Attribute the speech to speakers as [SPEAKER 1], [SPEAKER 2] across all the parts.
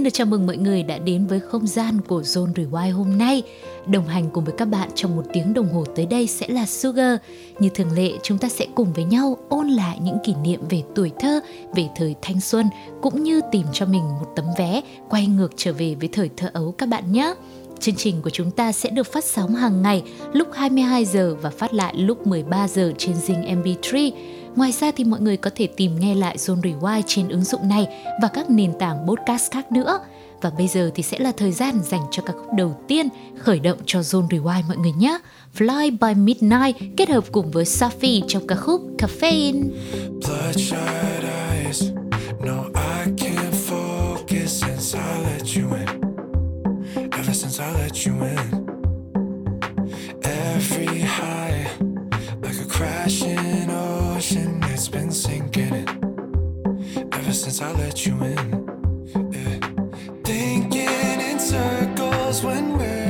[SPEAKER 1] xin được chào mừng mọi người đã đến với không gian của Zone Rewind hôm nay. Đồng hành cùng với các bạn trong một tiếng đồng hồ tới đây sẽ là Sugar. Như thường lệ, chúng ta sẽ cùng với nhau ôn lại những kỷ niệm về tuổi thơ, về thời thanh xuân, cũng như tìm cho mình một tấm vé quay ngược trở về với thời thơ ấu các bạn nhé. Chương trình của chúng ta sẽ được phát sóng hàng ngày lúc 22 giờ và phát lại lúc 13 giờ trên Zing MP3. Ngoài ra thì mọi người có thể tìm nghe lại Zone Rewind trên ứng dụng này và các nền tảng podcast khác nữa. Và bây giờ thì sẽ là thời gian dành cho ca khúc đầu tiên khởi động cho Zone Rewind mọi người nhé. Fly by Midnight kết hợp cùng với Safi trong ca khúc Caffeine. Bloodshot eyes, no I can't focus since I let you in. Ever since I let you in. Every high, like a crashing it's been sinking in. Ever since I let you in.
[SPEAKER 2] Time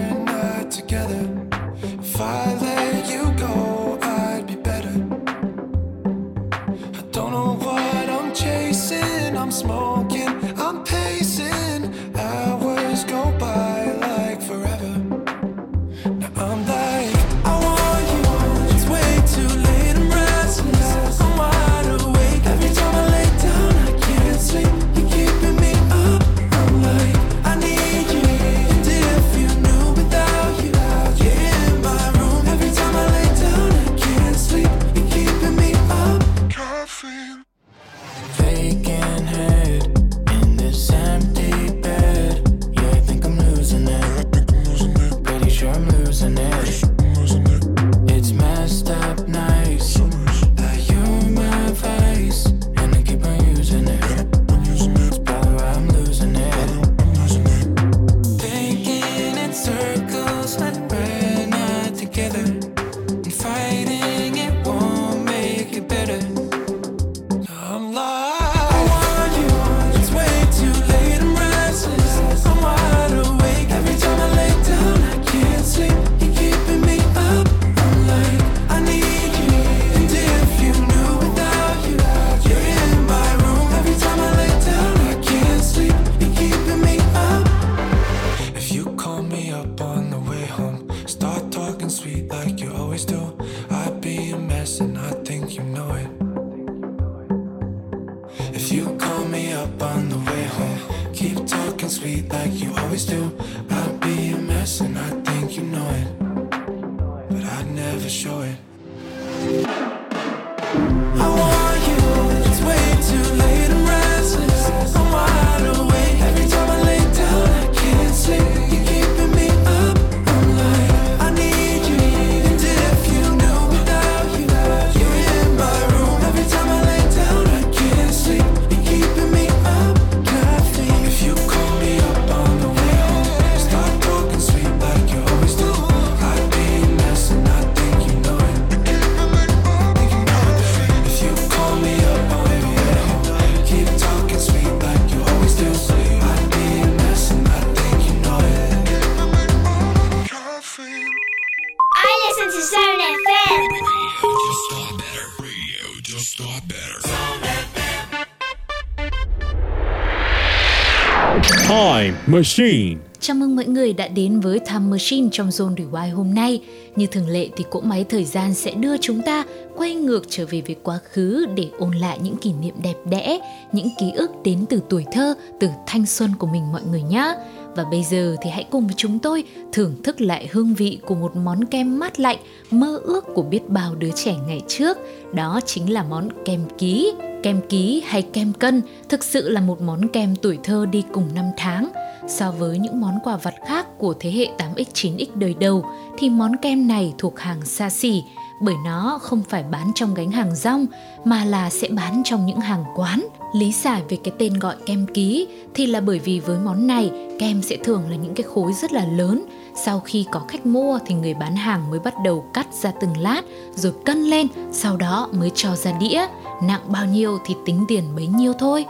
[SPEAKER 2] Machine.
[SPEAKER 1] Chào mừng mọi người đã đến với Time Machine trong Zone Rewind hôm nay. Như thường lệ thì cỗ máy thời gian sẽ đưa chúng ta quay ngược trở về với quá khứ để ôn lại những kỷ niệm đẹp đẽ, những ký ức đến từ tuổi thơ, từ thanh xuân của mình mọi người nhé. Và bây giờ thì hãy cùng với chúng tôi thưởng thức lại hương vị của một món kem mát lạnh mơ ước của biết bao đứa trẻ ngày trước. Đó chính là món kem ký. Kem ký hay kem cân thực sự là một món kem tuổi thơ đi cùng năm tháng. So với những món quà vặt khác của thế hệ 8X 9X đời đầu, thì món kem này thuộc hàng xa xỉ, bởi nó không phải bán trong gánh hàng rong, mà là sẽ bán trong những hàng quán. Lý giải về cái tên gọi kem ký thì là bởi vì với món này, kem sẽ thường là những cái khối rất là lớn. Sau khi có khách mua thì người bán hàng mới bắt đầu cắt ra từng lát, rồi cân lên, sau đó mới cho ra đĩa. Nặng bao nhiêu thì tính tiền bấy nhiêu thôi.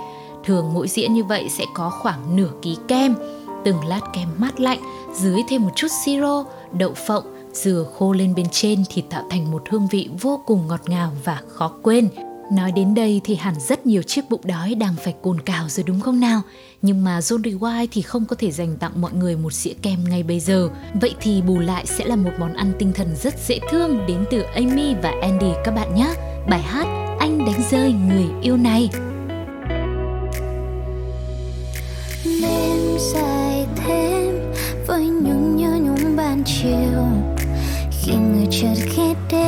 [SPEAKER 1] Thường mỗi dĩa như vậy sẽ có khoảng nửa ký kem. Từng lát kem mát lạnh, dưới thêm một chút siro, đậu phộng, dừa khô lên bên trên thì tạo thành một hương vị vô cùng ngọt ngào và khó quên. Nói đến đây thì hẳn rất nhiều chiếc bụng đói đang phải cồn cào rồi đúng không nào? Nhưng mà John White thì không có thể dành tặng mọi người một dĩa kem ngay bây giờ. Vậy thì bù lại sẽ là một món ăn tinh thần rất dễ thương đến từ Amy và Andy các bạn nhé. Bài hát Anh đánh rơi người yêu này.
[SPEAKER 3] Đêm dài thêm với những nhớ nhung ban chiều khi người chợt ghé đến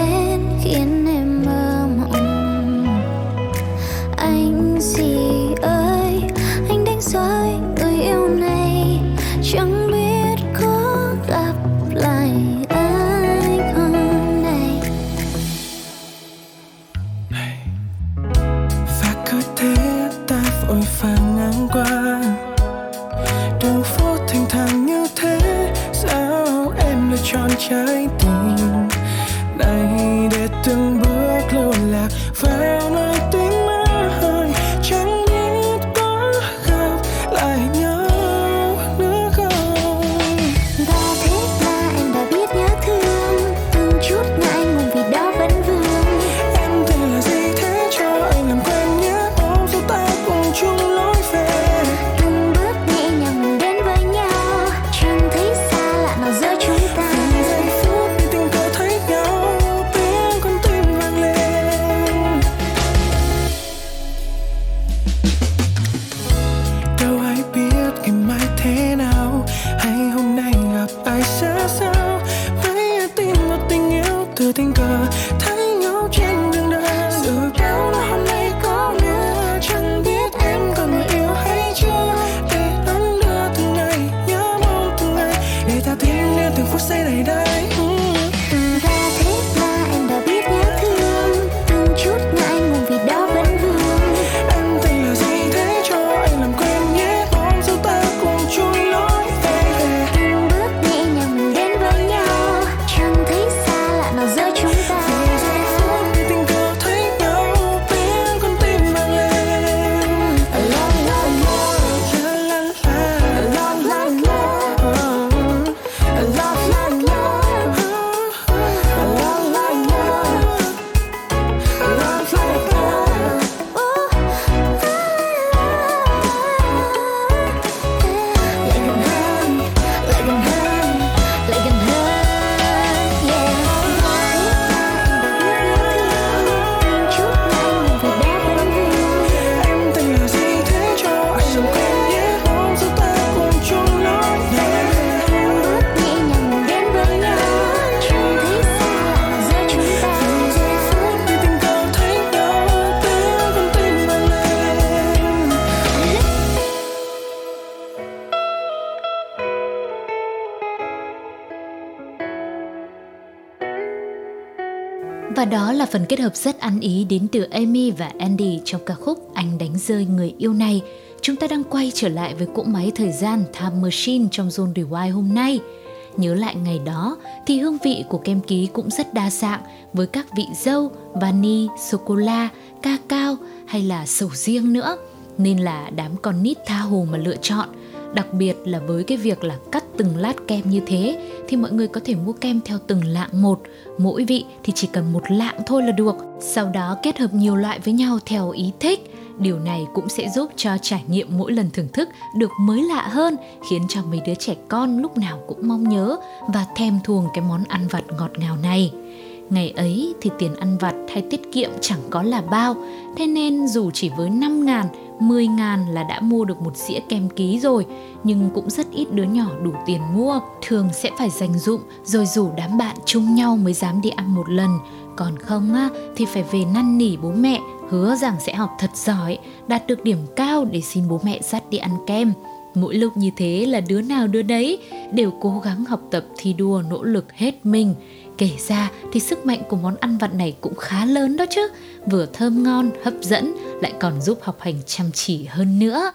[SPEAKER 4] tình cờ thấy
[SPEAKER 3] Và đó
[SPEAKER 4] là
[SPEAKER 1] phần kết hợp rất ăn ý đến từ Amy và Andy trong ca khúc Anh đánh rơi người yêu này. Chúng ta đang quay trở lại với cỗ máy thời gian Time Machine trong Zone Rewind hôm nay. Nhớ lại ngày đó thì hương vị của kem ký cũng rất đa dạng với các vị dâu, vani, sô-cô-la, ca cao hay là sầu riêng nữa. Nên là đám con nít tha hồ mà lựa chọn. Đặc biệt là với cái việc là cắt từng lát kem như thế thì mọi người có thể mua kem theo từng lạng một, mỗi vị thì chỉ cần một lạng thôi là được. Sau đó kết hợp nhiều loại với nhau theo ý thích. Điều này cũng sẽ giúp cho trải nghiệm mỗi lần thưởng thức được mới lạ hơn, khiến cho mấy đứa trẻ con lúc nào cũng mong nhớ và thèm thuồng cái món ăn vặt ngọt ngào này. Ngày ấy thì tiền ăn vặt hay tiết kiệm chẳng có là bao, thế nên dù chỉ với 5 ngàn, 10 ngàn là đã mua được một dĩa kem ký rồi, nhưng cũng rất ít đứa nhỏ đủ tiền mua. Thường sẽ phải dành dụm rồi rủ đám bạn chung nhau mới dám đi ăn một lần, còn không á thì phải về năn nỉ bố mẹ, hứa rằng sẽ học thật giỏi, đạt được điểm cao để xin bố mẹ dắt đi ăn kem. Mỗi lúc như thế là đứa nào đứa đấy đều cố gắng học tập thi đua nỗ lực hết mình. Kể ra thì sức mạnh của món ăn vặt này cũng khá lớn đó chứ, vừa thơm ngon, hấp dẫn, lại còn giúp học hành chăm chỉ hơn nữa.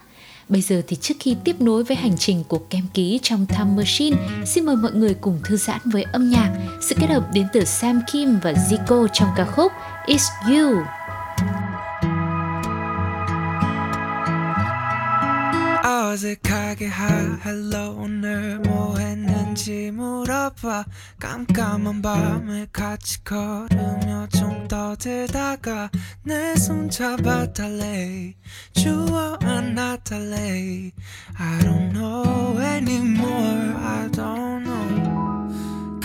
[SPEAKER 1] Bây giờ thì trước khi tiếp nối với hành trình của kem ký trong Time Machine, xin mời mọi người cùng thư giãn với âm nhạc, sự kết hợp đến từ Sam Kim và Zico trong ca khúc It's You.
[SPEAKER 5] 어색하게 하 헬로 오늘 뭐 했는지 물어봐. 깜깜한 밤에 같이 걸으며 좀 떠들다가 내 손 잡아달래. 주워 안아달래. I don't know anymore. I don't know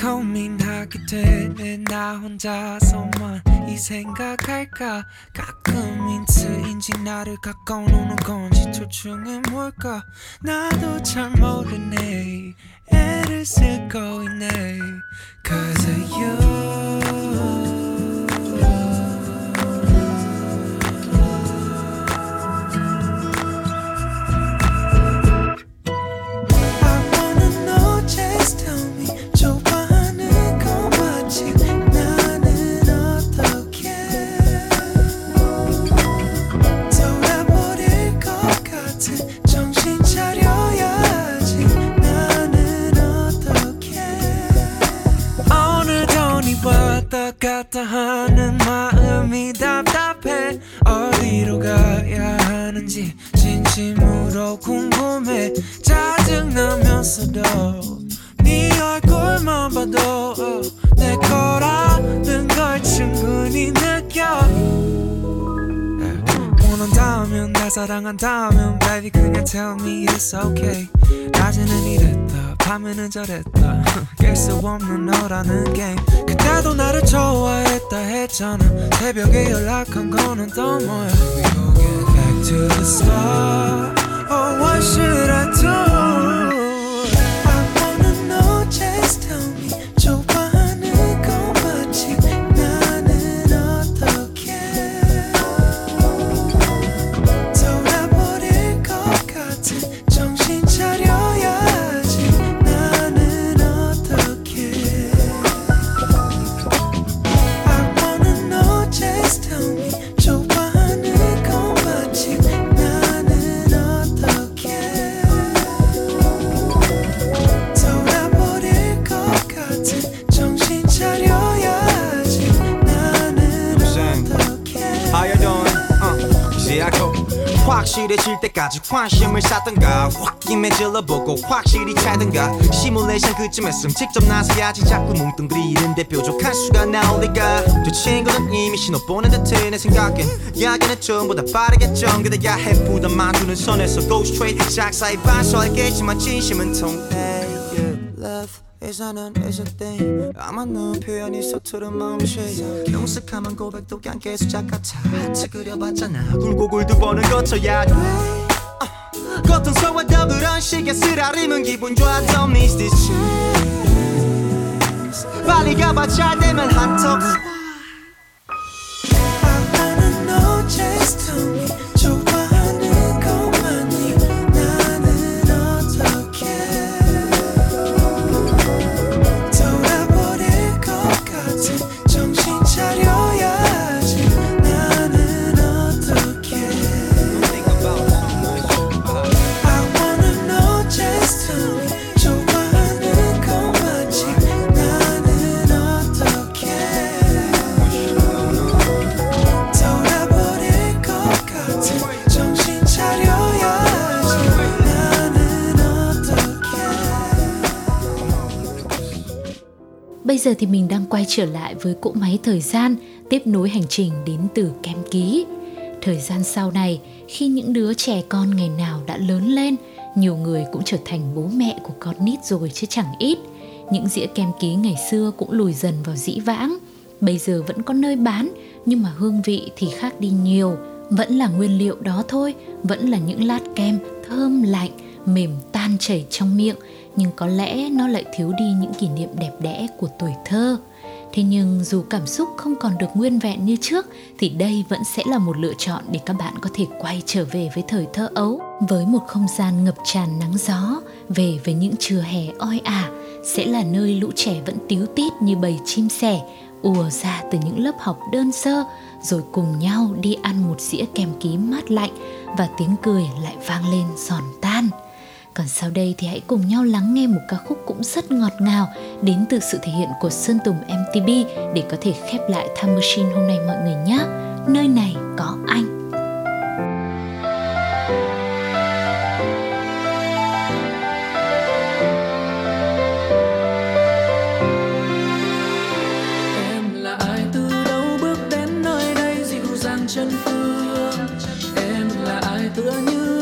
[SPEAKER 5] 고민하게 되네 나 혼자서만 이 생각할까? 가끔 인트인지 나를 가까워오는 건지 둘 중에 뭘까? 나도 잘 모르네. 애를 쓰고 있네. Cause of you 왔다 하는 마음이 답답해. 어디로 가야 하는지 진심으로 궁금해. 짜증나면서도 네 얼굴만 봐도 어, 내 거라는 걸 충분히 느껴. 원한다면 날 사랑한다면 baby 그냥 tell me it's okay. 낮에는 이랬다 밤에는 저랬다. 깰 수 없는 너라는 게임 그때도 나를 좋아했다 했잖아. 새벽에 연락한 거는 또 뭐야? We gon' get back to the start. Oh what should I do
[SPEAKER 6] Go 확실해질 때까지 관심을 쌓던가 홧김에 질러보고 확실히 차든가. 시뮬레이션 그쯤했음 직접 나서야지 자꾸 뭉뚱그리는데 뾰족한 수가 나올 리가 저 친구는 이미 신호 보낸 듯해 내 생각엔 이야기는 전보다 빠르겠죠 그대야 해부던 만두는 선에서 go straight 작사의 반서 알겠지만 진심은 통해 yeah, Love an easy thing 아마 너 표현이 서투른 마음씨 경숙하면 고백도 그냥 계속 작같아 하트 그려봤잖아. 굴곡을 두 번은 거쳐야 돼. 어, 소와도 그런 식의 쓰라림은 기분 좋아 Don't miss this chance 빨리 가봐 잘 되면 한턱
[SPEAKER 1] Bây giờ thì mình đang quay trở lại với cỗ máy thời gian, tiếp nối hành trình đến từ kem ký. Thời gian sau này, khi những đứa trẻ con ngày nào đã lớn lên, nhiều người cũng trở thành bố mẹ của con nít rồi chứ chẳng ít. Những dĩa kem ký ngày xưa cũng lùi dần vào dĩ vãng. Bây giờ vẫn có nơi bán, nhưng mà hương vị thì khác đi nhiều. Vẫn là nguyên liệu đó thôi, vẫn là những lát kem thơm lạnh, mềm tan chảy trong miệng nhưng có lẽ nó lại thiếu đi những kỷ niệm đẹp đẽ của tuổi thơ. Thế nhưng dù cảm xúc không còn được nguyên vẹn như trước, thì đây vẫn sẽ là một lựa chọn để các bạn có thể quay trở về với thời thơ ấu. Với một không gian ngập tràn nắng gió, về với những trưa hè oi ả, sẽ là nơi lũ trẻ vẫn tíu tít như bầy chim sẻ, ùa ra từ những lớp học đơn sơ, rồi cùng nhau đi ăn một dĩa kem ký mát lạnh và tiếng cười lại vang lên giòn tan. Còn sau đây thì hãy cùng nhau lắng nghe một ca khúc cũng rất ngọt ngào đến từ sự thể hiện của Sơn Tùng MTB để có thể khép lại Time Machine hôm nay mọi người nhé. Nơi này có anh.
[SPEAKER 7] chân phương em là ai, tựa như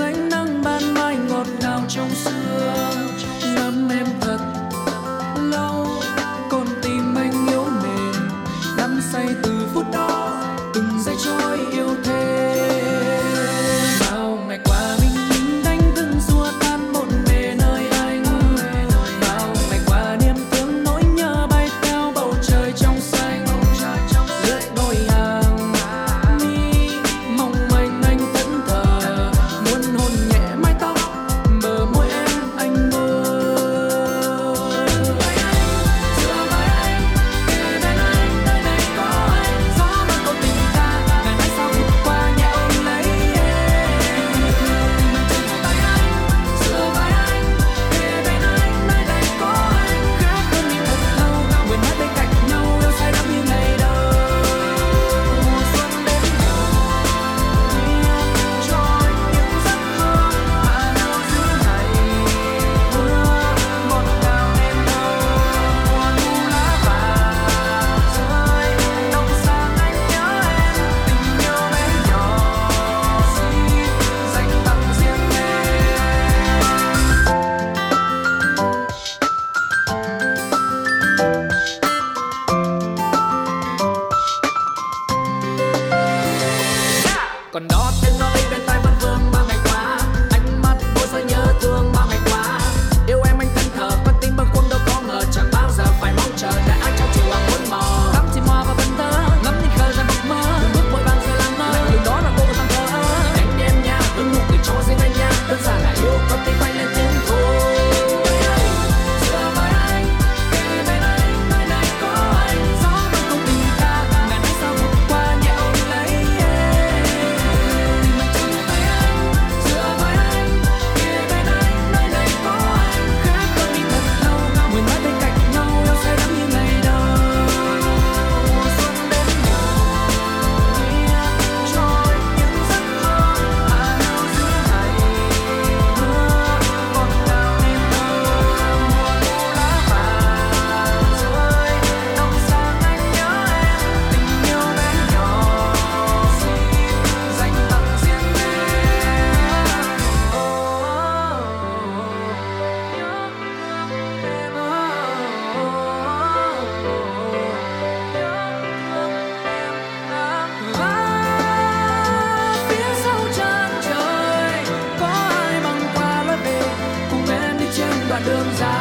[SPEAKER 7] đường dài.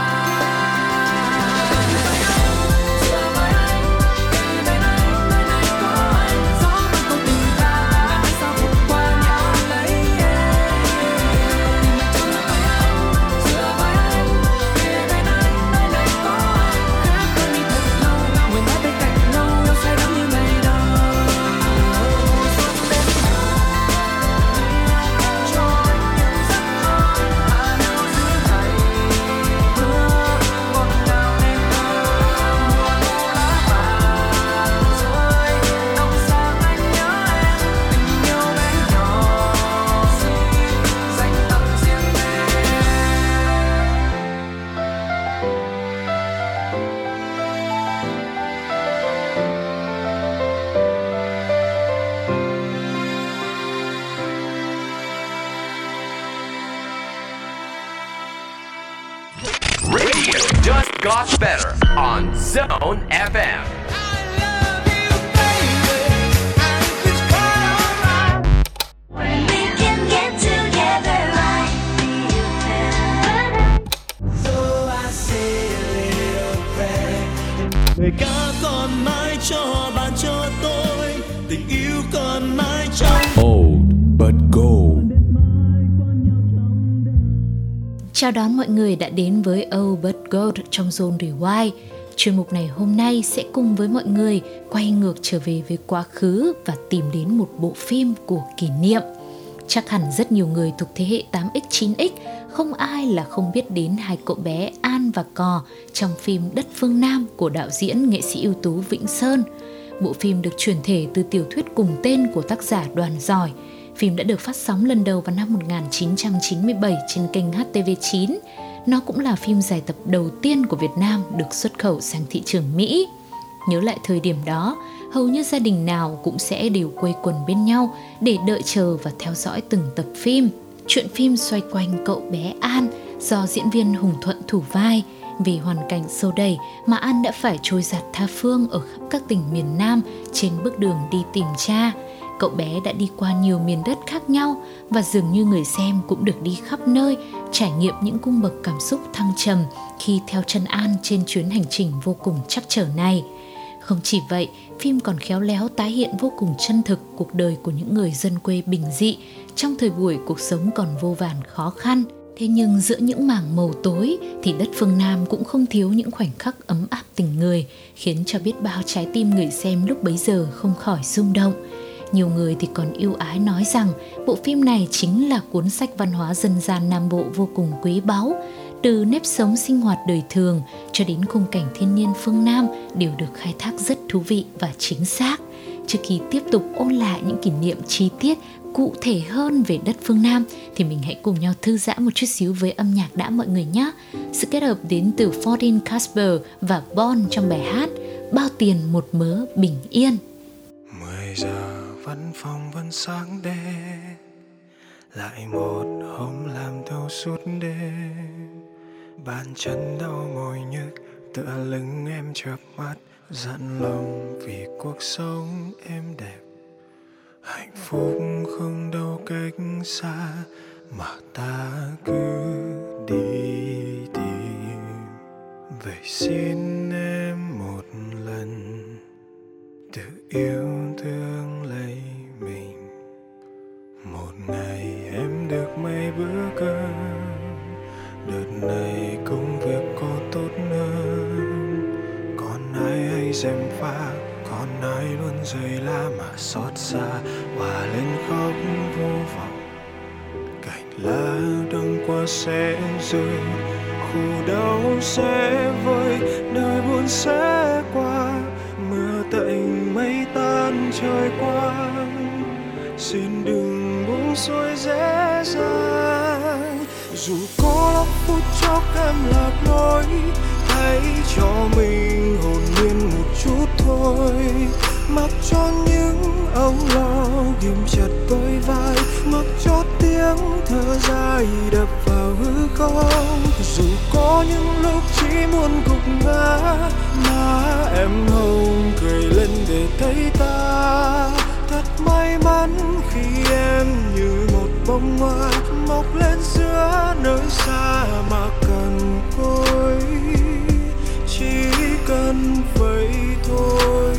[SPEAKER 1] Chào đón mọi người đã đến với Oh But Gold trong Zone Rewind. Chuyên mục này hôm nay sẽ cùng với mọi người quay ngược trở về với quá khứ và tìm đến một bộ phim của kỷ niệm. Chắc hẳn rất nhiều người thuộc thế hệ 8X, 9X không ai là không biết đến hai cậu bé An và Cò trong phim Đất Phương Nam của đạo diễn nghệ sĩ ưu tú Vĩnh Sơn. Bộ phim được chuyển thể từ tiểu thuyết cùng tên của tác giả Đoàn Giỏi – Phim đã được phát sóng lần đầu vào năm 1997 trên kênh HTV9. Nó cũng là phim giải tập đầu tiên của Việt Nam được xuất khẩu sang thị trường Mỹ. Nhớ lại thời điểm đó, hầu như gia đình nào cũng sẽ đều quây quần bên nhau để đợi chờ và theo dõi từng tập phim. Chuyện phim xoay quanh cậu bé An do diễn viên Hùng Thuận thủ vai vì hoàn cảnh sâu đầy mà An đã phải trôi giặt tha phương ở khắp các tỉnh miền Nam trên bước đường đi tìm cha Cậu bé đã đi qua nhiều miền đất khác nhau và dường như người xem cũng được đi khắp nơi, trải nghiệm những cung bậc cảm xúc thăng trầm khi theo chân An trên chuyến hành trình vô cùng chắc trở này. Không chỉ vậy, phim còn khéo léo tái hiện vô cùng chân thực cuộc đời của những người dân quê bình dị trong thời buổi cuộc sống còn vô vàn khó khăn. Thế nhưng giữa những mảng màu tối thì đất phương Nam cũng không thiếu những khoảnh khắc ấm áp tình người, khiến cho biết bao trái tim người xem lúc bấy giờ không khỏi rung động. Nhiều người thì còn yêu ái nói rằng bộ phim này chính là cuốn sách văn hóa dân gian Nam Bộ vô cùng quý báu, từ nếp sống sinh hoạt đời thường cho đến khung cảnh thiên nhiên phương Nam đều được khai thác rất thú vị và chính xác. Trước khi tiếp tục ôn lại những kỷ niệm chi tiết cụ thể hơn về đất phương Nam thì mình hãy cùng nhau thư giãn một chút xíu với âm nhạc đã mọi người nhé. Sự kết hợp đến từ Fordin Casper và Bon trong bài hát Bao tiền một mớ bình yên.
[SPEAKER 8] 10 giờ văn phòng vẫn sáng đêm Lại một hôm làm thâu suốt đêm. Bàn chân đau mỏi nhức, Tựa lưng em chợp mắt, Dặn lòng vì cuộc sống em đẹp. Hạnh phúc không đâu cách xa, Mà ta cứ đi tìm. Vậy xin em một lần, Tự yêu thương này ngày em được mấy bữa cơm? Đợt này công việc có tốt hơn. Còn ai hay xem pha, Còn ai luôn rơi la mà xót xa và lên khóc vô vọng. Cành lá đông qua sẽ rơi, Khu đau sẽ vơi Đời buồn sẽ qua, Mưa tạnh mây tan trời qua. Xin đưa buông xuôi dễ dàng Dù có lúc phút chốc em lạc lối, Hãy cho mình hồn nhiên một chút thôi. Mặc cho những âu lo ghim chặt đôi vai, Mặc cho tiếng thở dài đập vào hư không. Dù có những lúc chỉ muốn gục ngã mà em hồng cười lên để thấy ta may mắn khi em như một bông hoa Mọc lên giữa nơi xa mà cần cối. Chỉ cần vậy thôi.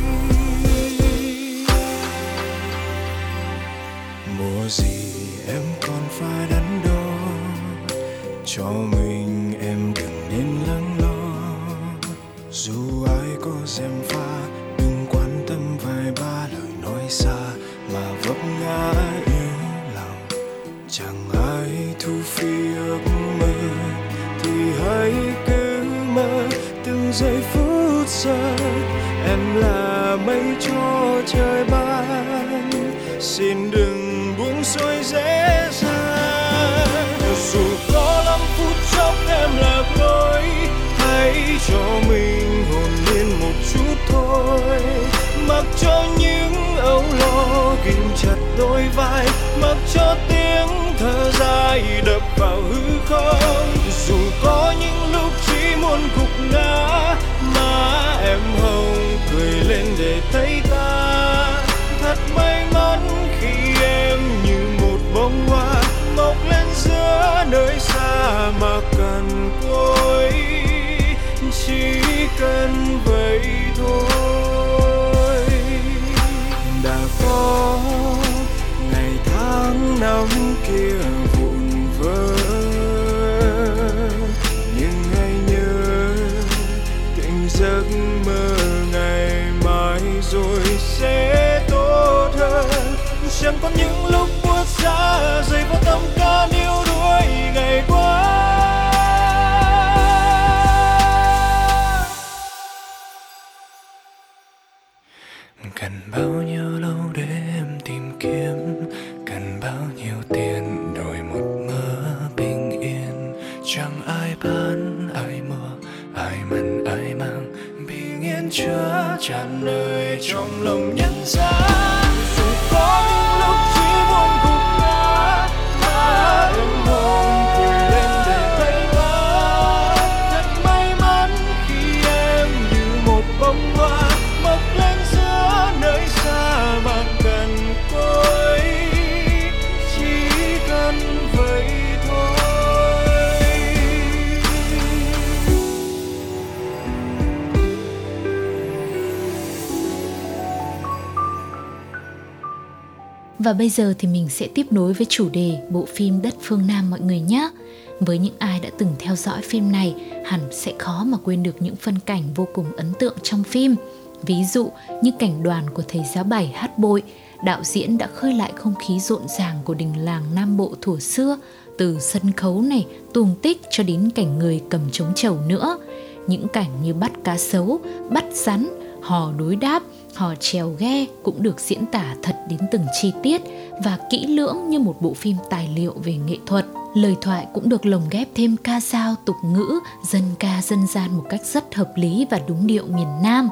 [SPEAKER 8] Mùa gì em còn phải đắn đo, Cho mình em đừng nên lắng lo. Dù ai có xem pha giây phút giờ Em là mây cho trời ban. Xin đừng buông xuôi dễ dàng. Dù có lắm phút chốc em lạc lối Hãy cho mình hồn nhiên một chút thôi. Mặc cho những âu lo ghim chặt đôi vai, Mặc cho tiếng thở dài đập vào hư không. Dù có những lúc chỉ muốn gục ngã em hồng cười lên để thấy ta. Thật may mắn khi em như một bông hoa Mọc lên giữa nơi xa mà cần côi. Chỉ cần vậy thôi. Đã có ngày tháng năm kia Chẳng còn những lúc buốt giá rơi vào tâm can yêu đuối ngày qua. Cần bao nhiêu lâu để em tìm kiếm, Cần bao nhiêu tiền đổi một mơ bình yên. Chẳng ai bán, ai mua, Ai mần ai mang, Bình yên chứa tràn nơi trong lòng nhân gian.
[SPEAKER 1] Và bây giờ thì mình sẽ tiếp nối với chủ đề bộ phim Đất Phương Nam mọi người nhé. Với những ai đã từng theo dõi phim này, hẳn sẽ khó mà quên được những phân cảnh vô cùng ấn tượng trong phim. Ví dụ như cảnh đoàn của thầy giáo bảy hát bội, đạo diễn đã khơi lại không khí rộn ràng của đình làng Nam Bộ thủa xưa, từ sân khấu này, tuồng tích cho đến cảnh người cầm trống chầu nữa. Những cảnh như bắt cá sấu, bắt rắn, hò đối đáp, hò trèo ghe cũng được diễn tả thật đến từng chi tiết và kỹ lưỡng như một bộ phim tài liệu về nghệ thuật. Lời thoại cũng được lồng ghép thêm ca dao, tục ngữ, dân ca dân gian một cách rất hợp lý và đúng điệu miền Nam.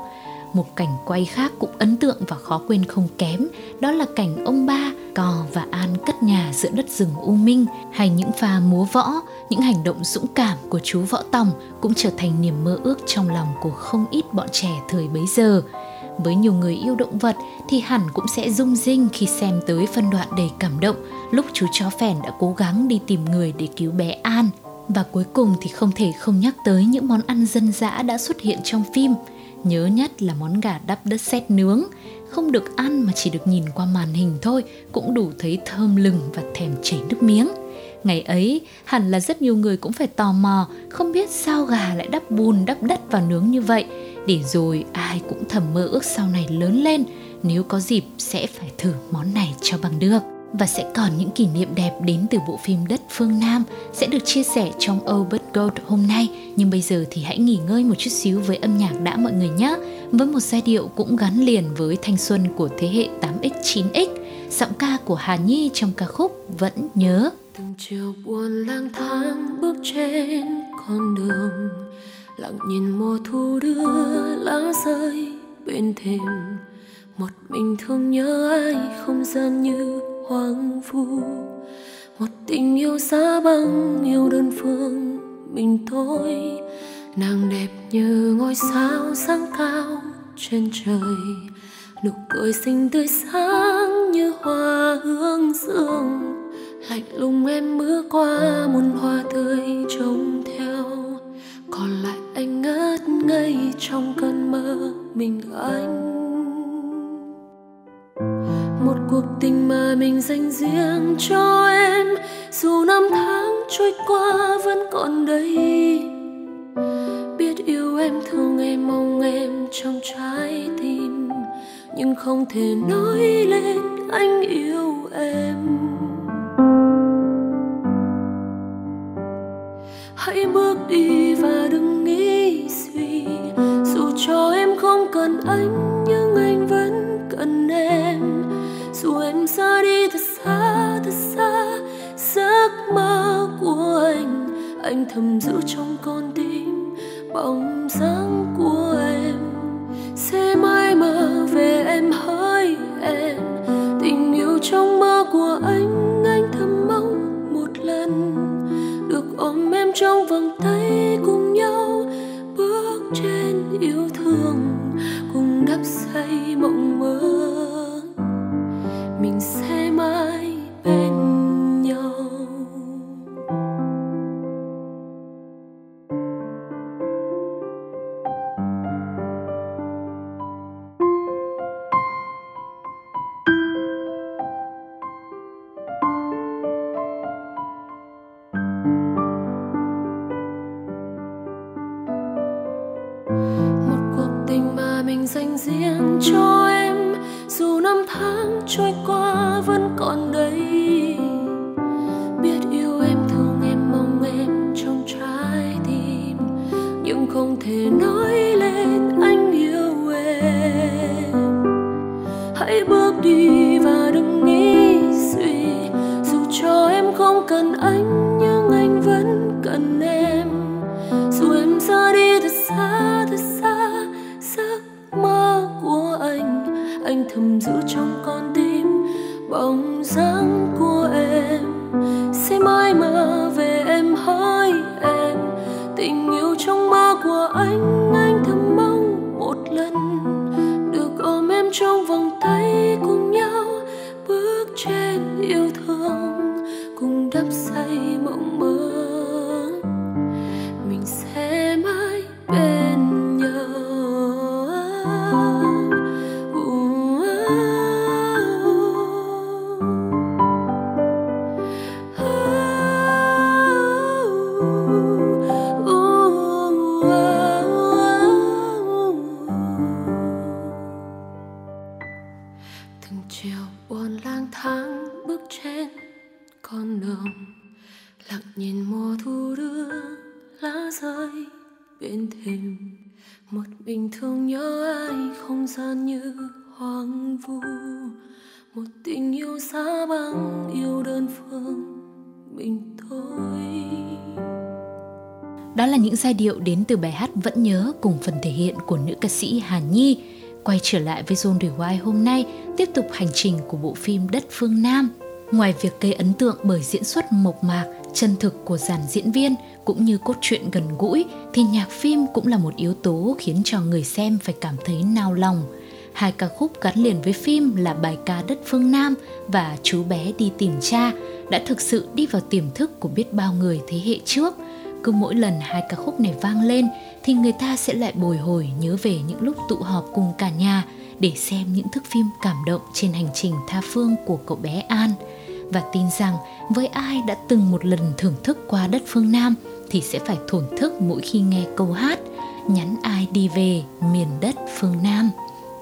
[SPEAKER 1] Một cảnh quay khác cũng ấn tượng và khó quên không kém, đó là cảnh ông ba, cò và an cất nhà giữa đất rừng u minh, hay những pha múa võ, những hành động dũng cảm của chú Võ Tòng cũng trở thành niềm mơ ước trong lòng của không ít bọn trẻ thời bấy giờ. Với nhiều người yêu động vật thì hẳn cũng sẽ rung rinh khi xem tới phân đoạn đầy cảm động lúc chú chó phèn đã cố gắng đi tìm người để cứu bé An. Và cuối cùng thì không thể không nhắc tới những món ăn dân dã đã xuất hiện trong phim. Nhớ nhất là món gà đắp đất sét nướng, không được ăn mà chỉ được nhìn qua màn hình thôi cũng đủ thấy thơm lừng và thèm chảy nước miếng. Ngày ấy, hẳn là rất nhiều người cũng phải tò mò, không biết sao gà lại đắp bùn đắp đất vào nướng như vậy, để rồi ai cũng thầm mơ ước sau này lớn lên, nếu có dịp sẽ phải thử món này cho bằng được. Và sẽ còn những kỷ niệm đẹp đến từ bộ phim Đất Phương Nam sẽ được chia sẻ trong Oh Gold hôm nay. Nhưng bây giờ thì hãy nghỉ ngơi một chút xíu với âm nhạc đã mọi người nhé. Với một giai điệu cũng gắn liền với thanh xuân của thế hệ 8X, 9X. Giọng ca của Hà Nhi trong ca khúc Vẫn Nhớ.
[SPEAKER 9] từng chiều buồn lang thang bước trên con đường lặng nhìn mùa thu đưa lá rơi, bên thềm một mình thương nhớ ai không gian như hoang vu. Một tình yêu xa băng, yêu đơn phương, mình tôi nàng đẹp như ngôi sao sáng cao trên trời. Nụ cười xinh tươi sáng như hoa hương dương. Lạnh lùng em bước qua muôn hoa tươi trông theo. Còn lại anh ngất ngây trong cơn mơ mình anh. Một cuộc tình mà mình dành riêng cho em, dù năm tháng trôi qua vẫn còn đây biết yêu em thương em, mong em trong trái tim, nhưng không thể nói lên anh yêu em. Hãy bước đi và đừng nghĩ suy dù cho em không cần anh, nhưng anh vẫn cần em. Dù em xa đi thật xa thật xa, giấc mơ của anh anh thầm giữ trong con tim bóng dáng của em. Sẽ mãi mơ về em, hỡi em. Tình yêu trong mơ của anh ôm em trong vòng tay cùng nhau bước trên yêu thương. Mơ.
[SPEAKER 1] Giai điệu đến từ bài hát Vẫn nhớ cùng phần thể hiện của nữ ca sĩ Hà Nhi. Quay trở lại với Zone Rewind hôm nay, tiếp tục hành trình của bộ phim Đất Phương Nam. Ngoài việc gây ấn tượng bởi diễn xuất mộc mạc, chân thực của dàn diễn viên cũng như cốt truyện gần gũi thì nhạc phim cũng là một yếu tố khiến cho người xem phải cảm thấy nao lòng. Hai ca khúc gắn liền với phim là bài ca Đất Phương Nam và Chú bé đi tìm cha đã thực sự đi vào tiềm thức của biết bao người thế hệ trước. Cứ mỗi lần hai ca khúc này vang lên thì người ta sẽ lại bồi hồi nhớ về những lúc tụ họp cùng cả nhà để xem những thước phim cảm động trên hành trình tha phương của cậu bé An. Và tin rằng với ai đã từng một lần thưởng thức qua đất phương Nam thì sẽ phải thổn thức mỗi khi nghe câu hát Nhắn ai đi về miền đất phương Nam.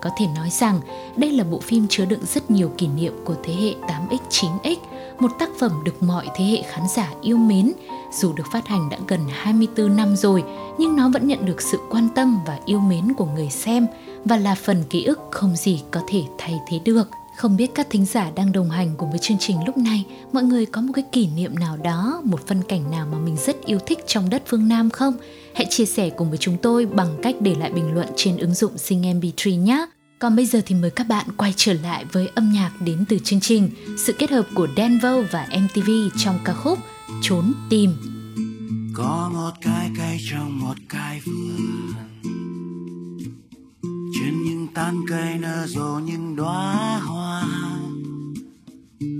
[SPEAKER 1] Có thể nói rằng đây là bộ phim chứa đựng rất nhiều kỷ niệm của thế hệ 8X, 9X, một tác phẩm được mọi thế hệ khán giả yêu mến. Dù được phát hành đã gần 24 năm rồi, nhưng nó vẫn nhận được sự quan tâm và yêu mến của người xem và là phần ký ức không gì có thể thay thế được. Không biết các thính giả đang đồng hành cùng với chương trình lúc này, mọi người có một cái kỷ niệm nào đó, một phân cảnh nào mà mình rất yêu thích trong đất phương Nam không? Hãy chia sẻ cùng với chúng tôi bằng cách để lại bình luận trên ứng dụng Sing MP3 nhé. Còn bây giờ thì mời các bạn quay trở lại với âm nhạc đến từ chương trình, sự kết hợp của Denver và MTV trong ca khúc Trốn tìm.
[SPEAKER 10] có một cái cây trong một cái vườn trên những tán cây nở rộ những đóa hoa.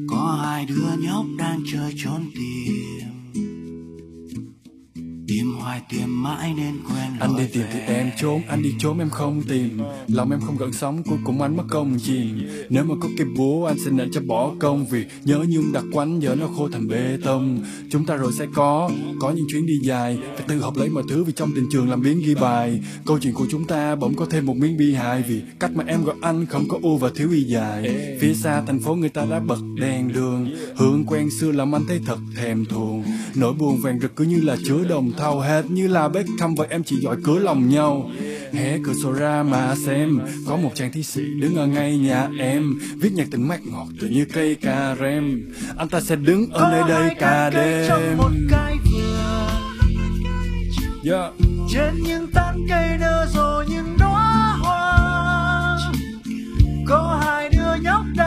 [SPEAKER 10] Có hai đứa nhóc đang chơi trốn tìm tìm hoài tìm mãi nên quen
[SPEAKER 11] Anh đi tìm thì em trốn, anh đi trốn em không tìm. Lòng em không gợn sóng, cuối cùng anh mất công chìm. Nếu mà có cái búa anh sẽ nện cho bỏ công Vì nhớ nhung đặc quánh giờ nó khô thành bê tông. Chúng ta rồi sẽ có, có những chuyến đi dài. Phải tự học lấy mọi thứ vì trong tình trường làm biến ghi bài. Câu chuyện của chúng ta bỗng có thêm một miếng bi hài Vì cách mà em gọi anh không có u và thiếu y dài. Phía xa thành phố người ta đã bật đèn đường. Hương quen xưa làm anh thấy thật thèm thuồng. Nỗi buồn vàng rực cứ như là chứa đồng thau Hệt như là Beckham và em chỉ giỏi cửa lòng nhau. Hé cửa sổ ra mà xem. Có một chàng thi sĩ đứng ở ngay nhà em. Viết nhạc tình mát ngọt tự như cây cà rem. Anh ta sẽ đứng ở nơi đây cả đêm. yeah.
[SPEAKER 10] trên những tán cây nở rộ những đóa hoa. Có hai đứa nhóc đang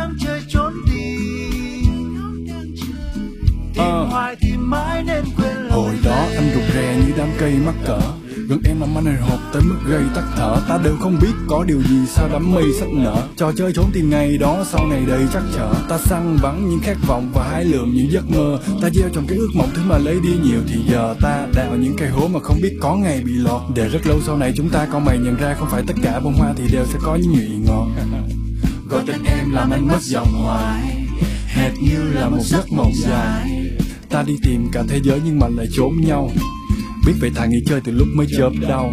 [SPEAKER 10] mãi nên quên lời
[SPEAKER 11] Hồi đó anh rụt rè như đám cây mắc cỡ. Gần em làm anh hồi hộp tới mức gây tắc thở. Ta đều không biết có điều gì sao đám mây sắp nở. Trò chơi trốn tìm ngày đó sau này đầy chắc chở Ta săn bắn những khát vọng và hái lượm những giấc mơ. Ta gieo trong cái ước mộng thứ mà lấy đi nhiều Thì giờ ta đào những cây hố mà không biết có ngày bị lọt. Để rất lâu sau này chúng ta con mày nhận ra Không phải tất cả bông hoa thì đều sẽ có những nhụy ngọt. Gọi tên em làm anh mất giọng hoài. Hệt như là một giấc mộng dài. Ta đi tìm cả thế giới nhưng mà lại trốn nhau. Biết vậy thà nghỉ chơi từ lúc mới chớp đau.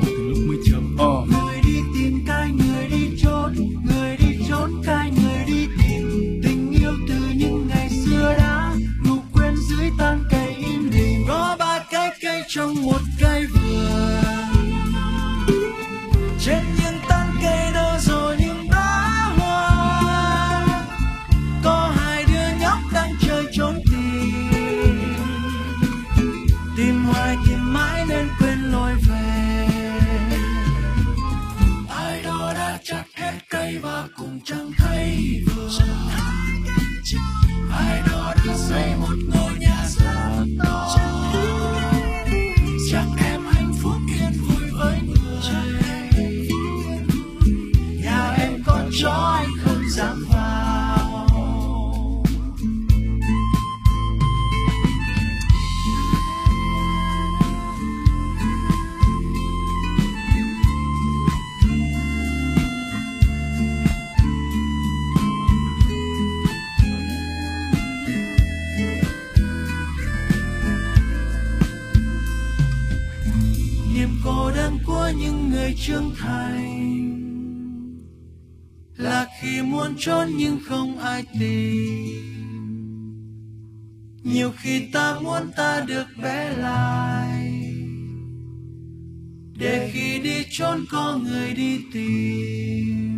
[SPEAKER 12] Để khi đi trốn có người đi tìm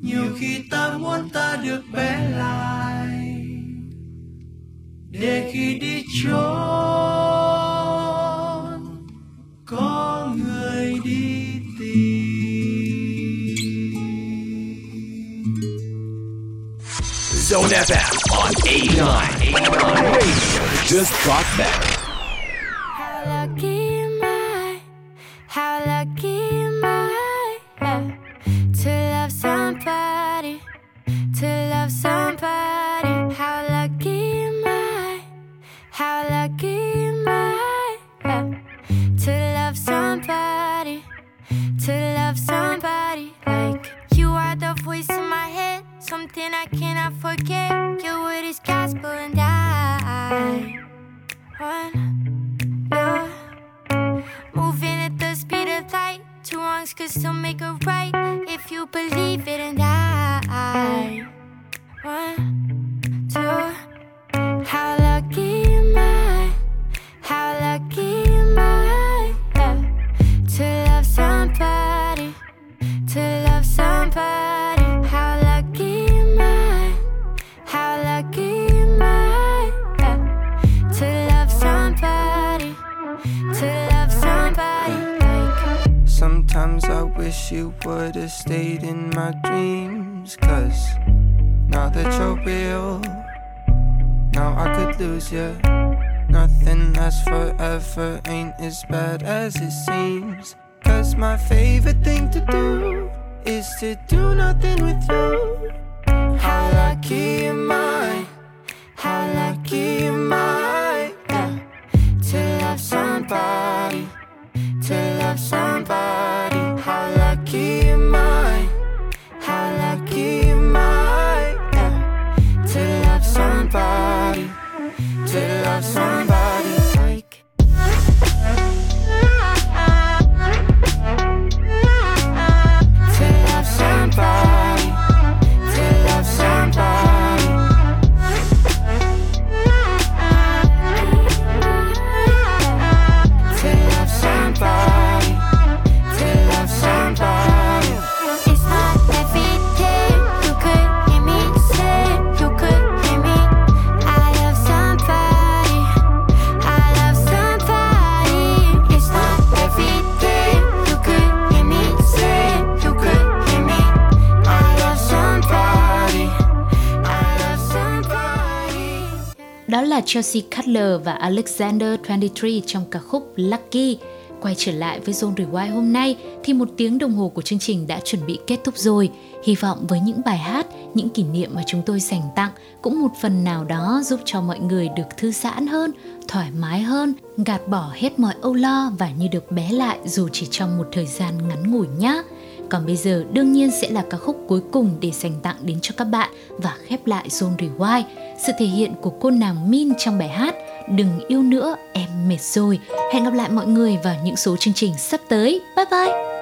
[SPEAKER 12] nhiều khi ta muốn ta được bé lại để khi đi trốn có người đi tìm.
[SPEAKER 13] Zone FM on 89. 89 Radio just got better.
[SPEAKER 4] Could still make a right if you believe it, and I want to. How
[SPEAKER 5] You would've stayed in my dreams. Cause now that you're real, now I could lose you. Nothing lasts forever, ain't as bad as it seems. Cause my favorite thing to do is to do nothing with you. How lucky am I? How lucky am I?
[SPEAKER 1] Là Chelsea Cutler và Alexander 23 trong ca khúc Lucky. Quay trở lại với Zone Rewind hôm nay thì một tiếng đồng hồ của chương trình đã chuẩn bị kết thúc rồi. Hy vọng với những bài hát, những kỷ niệm mà chúng tôi dành tặng cũng một phần nào đó giúp cho mọi người được thư giãn hơn, thoải mái hơn, gạt bỏ hết mọi âu lo và như được bé lại dù chỉ trong một thời gian ngắn ngủi nhé. Còn bây giờ đương nhiên sẽ là ca khúc cuối cùng để dành tặng đến cho các bạn và khép lại Zone Rewind. Sự thể hiện của cô nàng Min trong bài hát Đừng yêu nữa, em mệt rồi. Hẹn gặp lại mọi người vào những số chương trình sắp tới. Bye bye!